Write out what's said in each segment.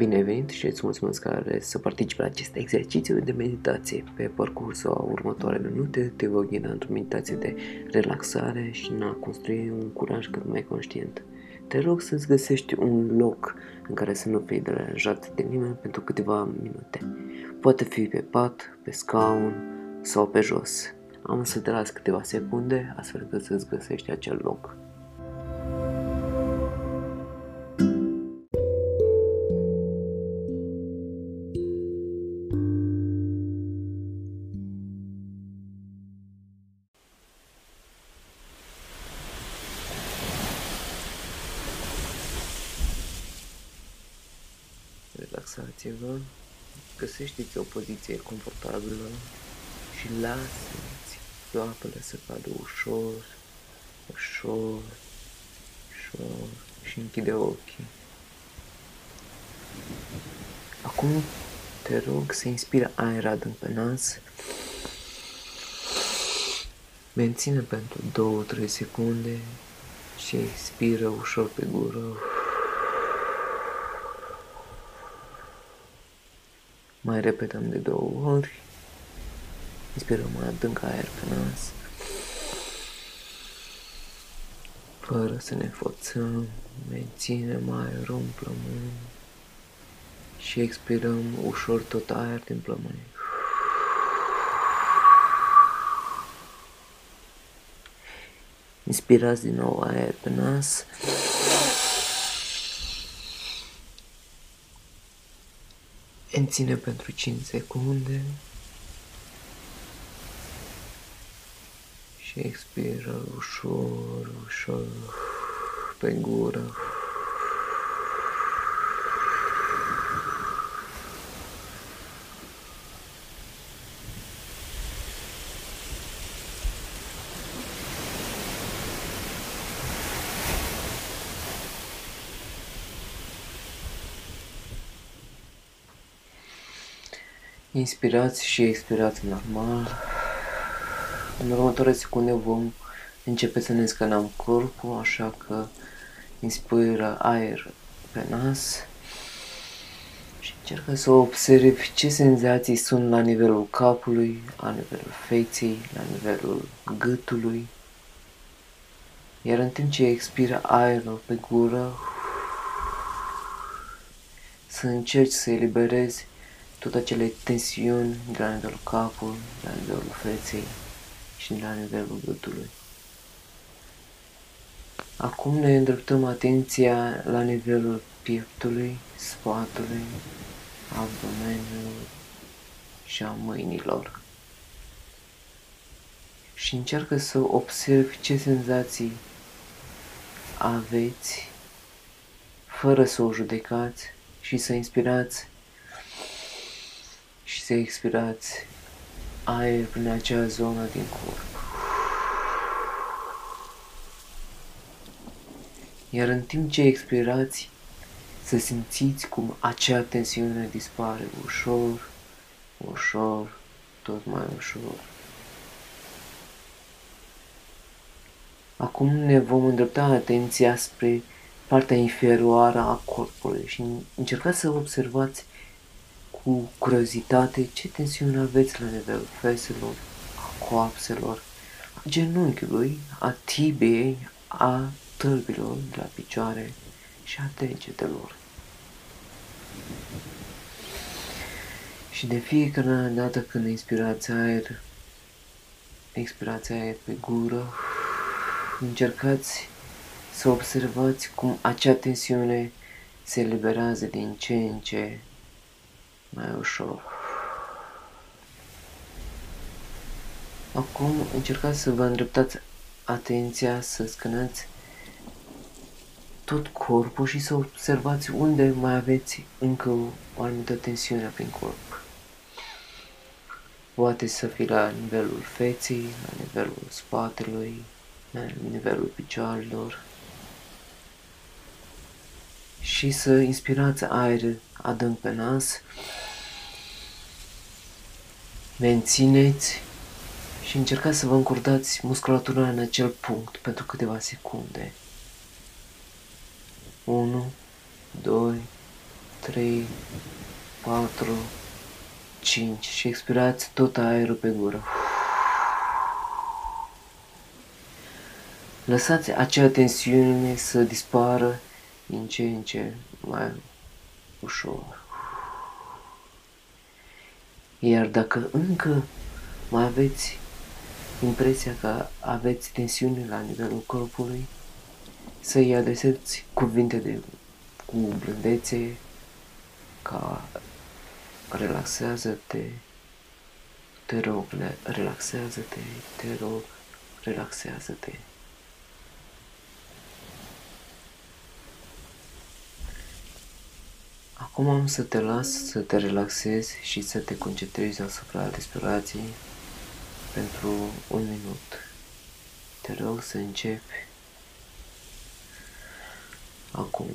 Bine ai venit și îți mulțumesc că ales să participi la acest exercițiu de meditație. Pe parcursul următoare minute te voi ghida într-o meditație de relaxare și în a construi un curaj cât mai conștient. Te rog să-ți găsești un loc în care să nu fii deranjat de nimeni pentru câteva minute. Poate fi pe pat, pe scaun sau pe jos. Am să te las câteva secunde astfel că să-ți găsești acel loc. Relaxați-vă, găsește-ți o poziție confortabilă și lasă-ți ploapele să cadă ușor, ușor, ușor și închide ochii. Acum te rog să inspire aer adânc pe nas, menține pentru 2-3 secunde și expiră ușor pe gură. Mai repetăm de două ori. Inspirăm mai adânc aer pe nas. Fără să ne forțăm, menținem aerul în plămâni și expirăm ușor tot aer din plămâni. Inspirați din nou aer pe nas. Înține pentru 5 secunde și expiră ușor, ușor pe gură. Inspirați și expirați normal. În următoarele secunde vom începe să ne scanăm corpul, așa că inspiră aer pe nas și încercă să observi ce senzații sunt la nivelul capului, la nivelul feței, la nivelul gâtului. Iar în timp ce expiră aerul pe gură, să încerci să eliberezi tot acele tensiuni de la nivelul capului, la nivelul feței și la nivelul gâtului. Acum ne îndreptăm atenția la nivelul pieptului, spatului, abdomenului și a mâinilor. Și încearcă să observi ce senzații aveți fără să o judecați și să inspirați și să expirați aer prin acea zonă din corp. Iar în timp ce expirați, să simțiți cum acea tensiune dispare ușor, ușor, tot mai ușor. Acum ne vom îndrepta atenția spre partea inferioară a corpului și încercați să observați cu curiozitate ce tensiune aveți la nivelul feselor, a coapselor, a genunchiului, a tibiei, a tălpilor de la picioare și a degetelor. Și de fiecare dată când inspirați aer, expirați aer pe gură, încercați să observați cum acea tensiune se eliberează din ce în ce mai ușor. Acum încercați să vă îndreptați atenția, să scănați tot corpul și să observați unde mai aveți încă o anumită tensiune prin corp. Poate să fie la nivelul feței, la nivelul spatelui, la nivelul picioarelor. Și să inspirați aer adânc pe nas mențineți și încercați să vă încurdați musculatura în acel punct pentru câteva secunde. 1, 2, 3, 4, 5 și expirați tot aerul pe gură. Lăsați acea tensiune să dispară din ce în ce mai ușor. Iar dacă încă mai aveți impresia că aveți tensiune la nivelul corpului, să-i adresați cuvinte de cu blândețe, ca relaxează-te, te rog, relaxează-te, te rog, relaxează-te. Acum am să te las să te relaxezi și să te concentrezi asupra respirației pentru un minut. Te rog să începi acum.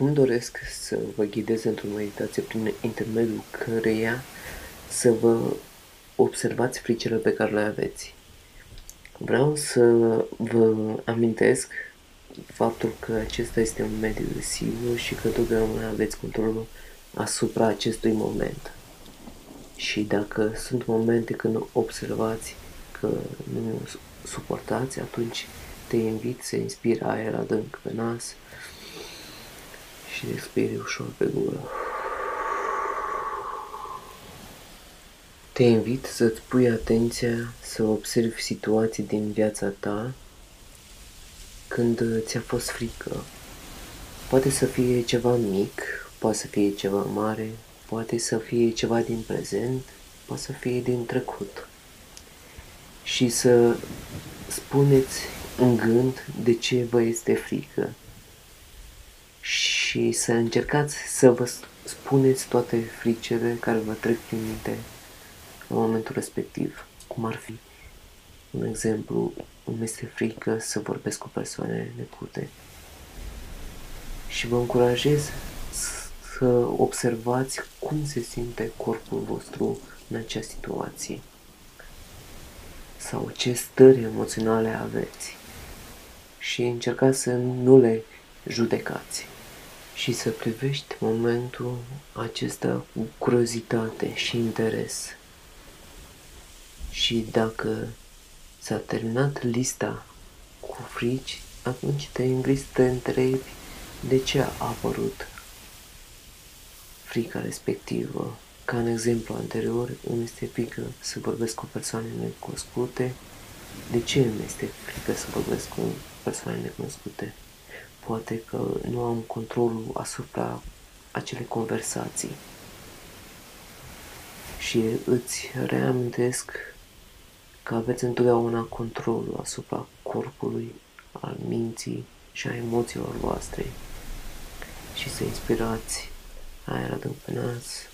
Acum doresc să vă ghidez într-o meditație prin intermediul căreia să vă observați fricile pe care le aveți. Vreau să vă amintesc faptul că acesta este un mediu sigur și că totdeauna aveți controlul asupra acestui moment. Și dacă sunt momente când observați că nu suportați, atunci te invit să inspiri aer adânc pe nas, și respiri ușor pe gură. Te invit să-ți pui atenția să observi situații din viața ta când ți-a fost frică. Poate să fie ceva mic, poate să fie ceva mare, poate să fie ceva din prezent, poate să fie din trecut. Și să spuneți în gând de ce vă este frică și să încercați să vă spuneți toate fricele care vă trec prin minte în momentul respectiv. Cum ar fi, un exemplu, îmi este frică să vorbesc cu persoane necute. Și vă încurajez să observați cum se simte corpul vostru în acea situație sau ce stări emoționale aveți și încercați să nu le judecați și să privești momentul acesta cu curiozitate și interes. Și dacă s-a terminat lista cu frici, atunci te invit să te întrebi de ce a apărut frica respectivă. Ca în exemplu anterior, îmi este frică să vorbesc cu persoane necunoscute. De ce îmi este frică să vorbesc cu persoane necunoscute? Poate că nu am controlul asupra acele conversații. Și îți reamintesc că aveți întotdeauna controlul asupra corpului, al minții și a emoțiilor voastre. Și să inspirați aer adânc pe nas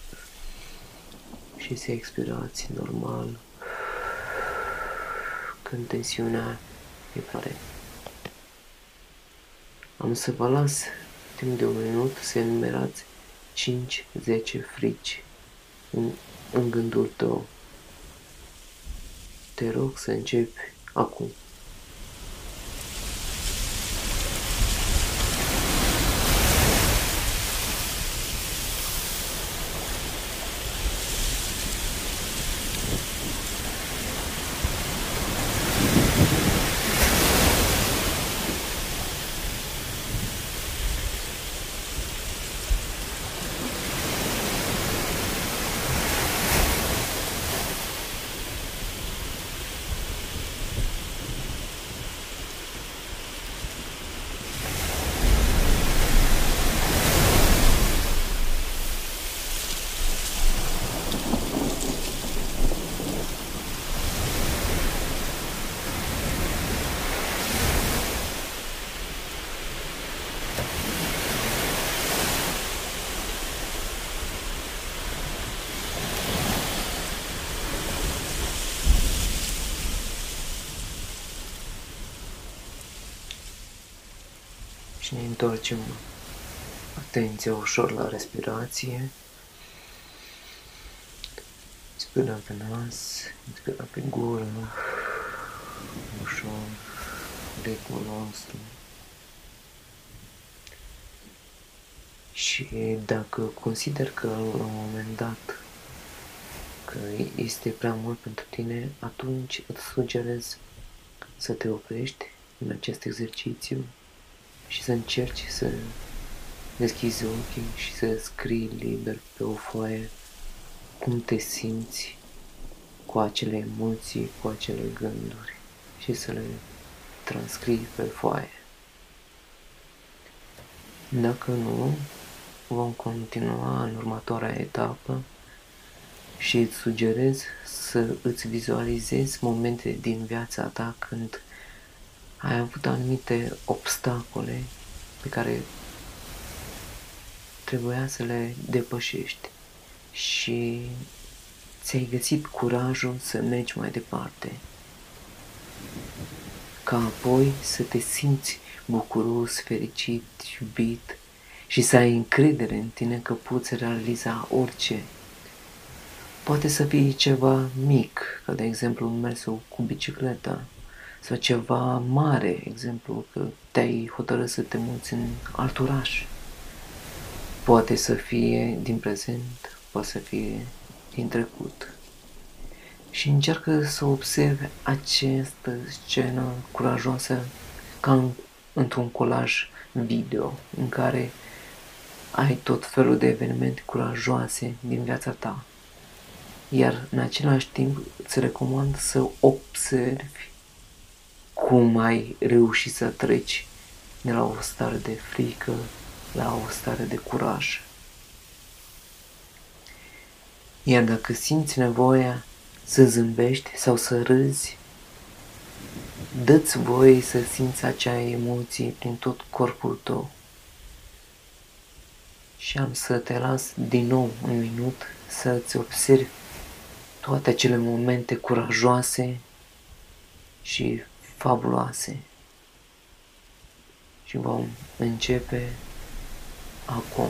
și să expirați normal când tensiunea e pare. Am să vă las timp de un minut să enumerați 5-10 frici în, în gândul tău. Te rog să începi acum. Și ne întoarcem atenția ușor la respirație. Inspirăm pe nas, inspirăm pe gură, ușor, ritmul nostru. Și dacă consider că la un moment dat că este prea mult pentru tine, atunci îți sugerez să te oprești în acest exercițiu și să încerci să deschizi ochii și să scrii liber pe o foaie cum te simți cu acele emoții, cu acele gânduri și să le transcrii pe foaie. Dacă nu, vom continua în următoarea etapă și îți sugerez să îți vizualizezi momente din viața ta când ai avut anumite obstacole pe care trebuia să le depășești și ți-ai găsit curajul să mergi mai departe, ca apoi să te simți bucuros, fericit, iubit și să ai încredere în tine că poți realiza orice. Poate să fie ceva mic, ca de exemplu mersul cu bicicleta, sau ceva mare, exemplu că te-ai hotărât să te muți în alt oraș. Poate să fie din prezent, poate să fie din trecut. Și încearcă să observi această scenă curajoasă ca în, într-un colaj video în care ai tot felul de evenimente curajoase din viața ta. Iar în același timp îți recomand să observi cum ai reușit să treci de la o stare de frică la o stare de curaj. Iar dacă simți nevoia să zâmbești sau să râzi, dă-ți voie să simți acea emoție prin tot corpul tău. Și am să te las din nou un minut să-ți observi toate acele momente curajoase și fabuloase. Și vom începe acum.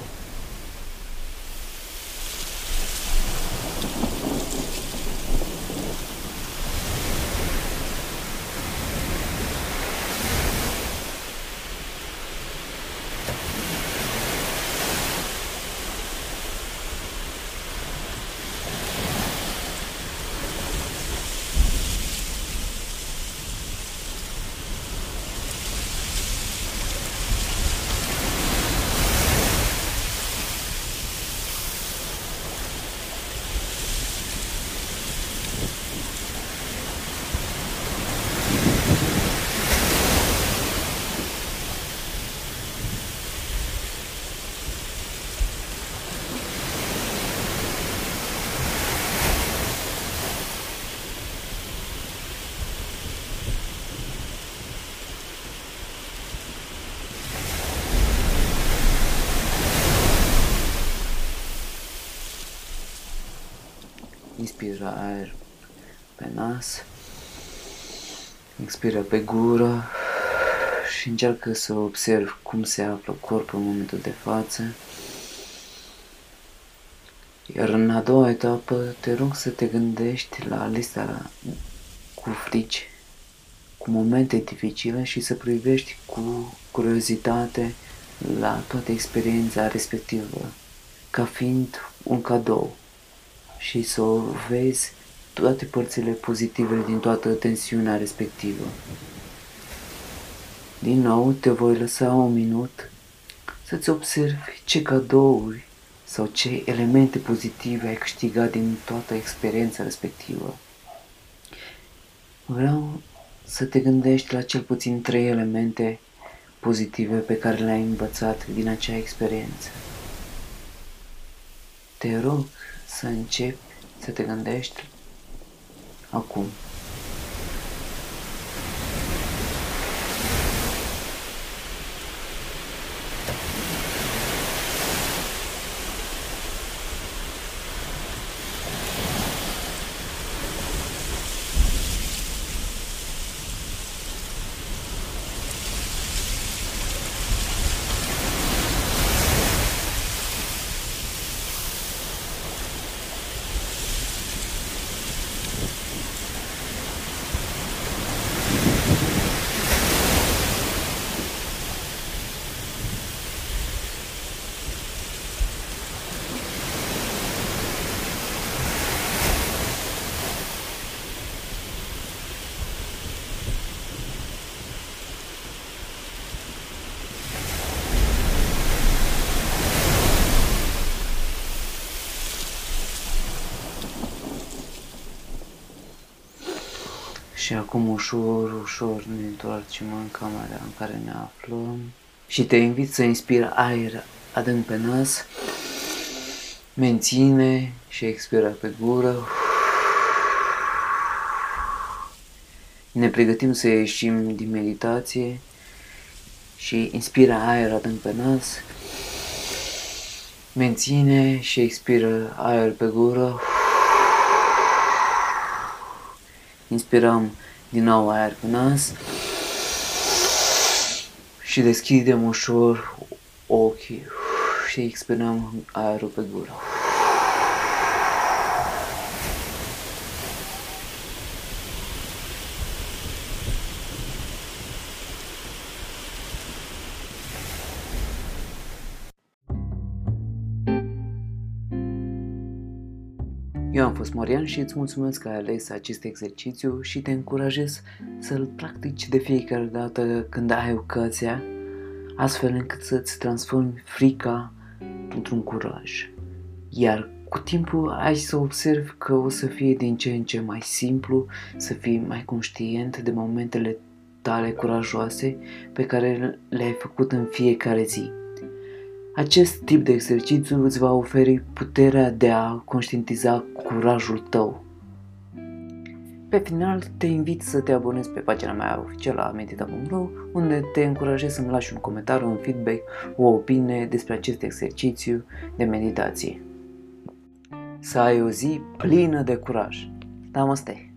Inspiră aer pe nas, expiră pe gură și încearcă să observi cum se află corpul în momentul de față. Iar în a doua etapă te rog să te gândești la lista cu frici, cu momente dificile și să privești cu curiozitate la toată experiența respectivă, ca fiind un cadou și să o vezi toate părțile pozitive din toată tensiunea respectivă. Din nou te voi lăsa un minut să-ți observi ce cadouri sau ce elemente pozitive ai câștigat din toată experiența respectivă. Vreau să te gândești la cel puțin trei elemente pozitive pe care le-ai învățat din acea experiență. Te rog să începi să te gândești acum. Și acum ușor, ușor ne întoarcem în camera în care ne aflăm și te invit să inspiri aer adânc pe nas, menține și expira pe gură. Ne pregătim să ieșim din meditație și inspiră aer adânc pe nas, menține și expiră aer pe gură. Inspirăm din nou aer pe nas și deschidem ușor ochii și expirăm aerul pe gură. Eu am fost Marian și îți mulțumesc că ai ales acest exercițiu și te încurajez să-l practici de fiecare dată când ai ocazia, astfel încât să-ți transformi frica într-un curaj. Iar cu timpul ai să observi că o să fie din ce în ce mai simplu, să fii mai conștient de momentele tale curajoase pe care le-ai făcut în fiecare zi. Acest tip de exercițiu îți va oferi puterea de a conștientiza curajul tău. Pe final, te invit să te abonezi pe pagina mea oficială a medita.ro, unde te încurajez să-mi lași un comentariu, un feedback, o opinie despre acest exercițiu de meditație. Să ai o zi plină de curaj. Namaste!